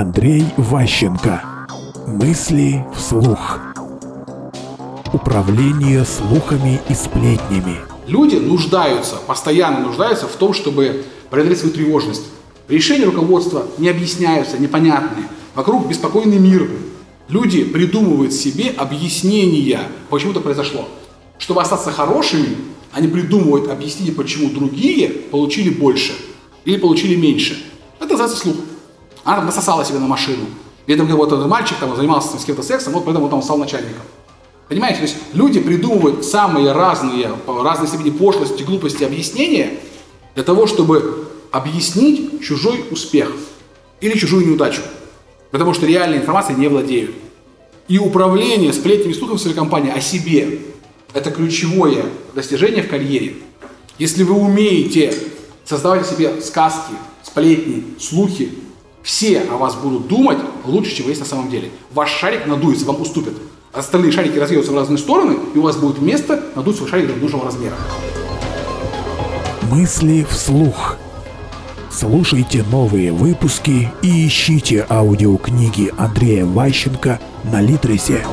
Андрей Ващенко. Мысли вслух. Управление слухами и сплетнями. Люди нуждаются, постоянно нуждаются в том, чтобы преодолеть свою тревожность. Решения руководства не объясняются, непонятны. Вокруг беспокойный мир. Люди придумывают себе объяснения, почему это произошло. Чтобы остаться хорошими, они придумывают объяснение, почему другие получили больше или получили меньше. Это называется слух. Она там насосала себе на машину. Или там какой-то мальчик там занимался с кем-то сексом, вот поэтому там стал начальником. Понимаете, то есть люди придумывают самые разные, по разной степени пошлости, глупости объяснения для того, чтобы объяснить чужой успех или чужую неудачу. Потому что реальной информацией не владеют. И управление сплетнями и в своей компании о себе – это ключевое достижение в карьере. Если вы умеете создавать о себе сказки, сплетни, слухи, все о вас будут думать лучше, чем вы есть на самом деле. Ваш шарик надуется, вам уступят. Остальные шарики разъедутся в разные стороны, и у вас будет место надуть свой шарик до нужного размера. Мысли вслух. Слушайте новые выпуски и ищите аудиокниги Андрея Ващенко на Литресе.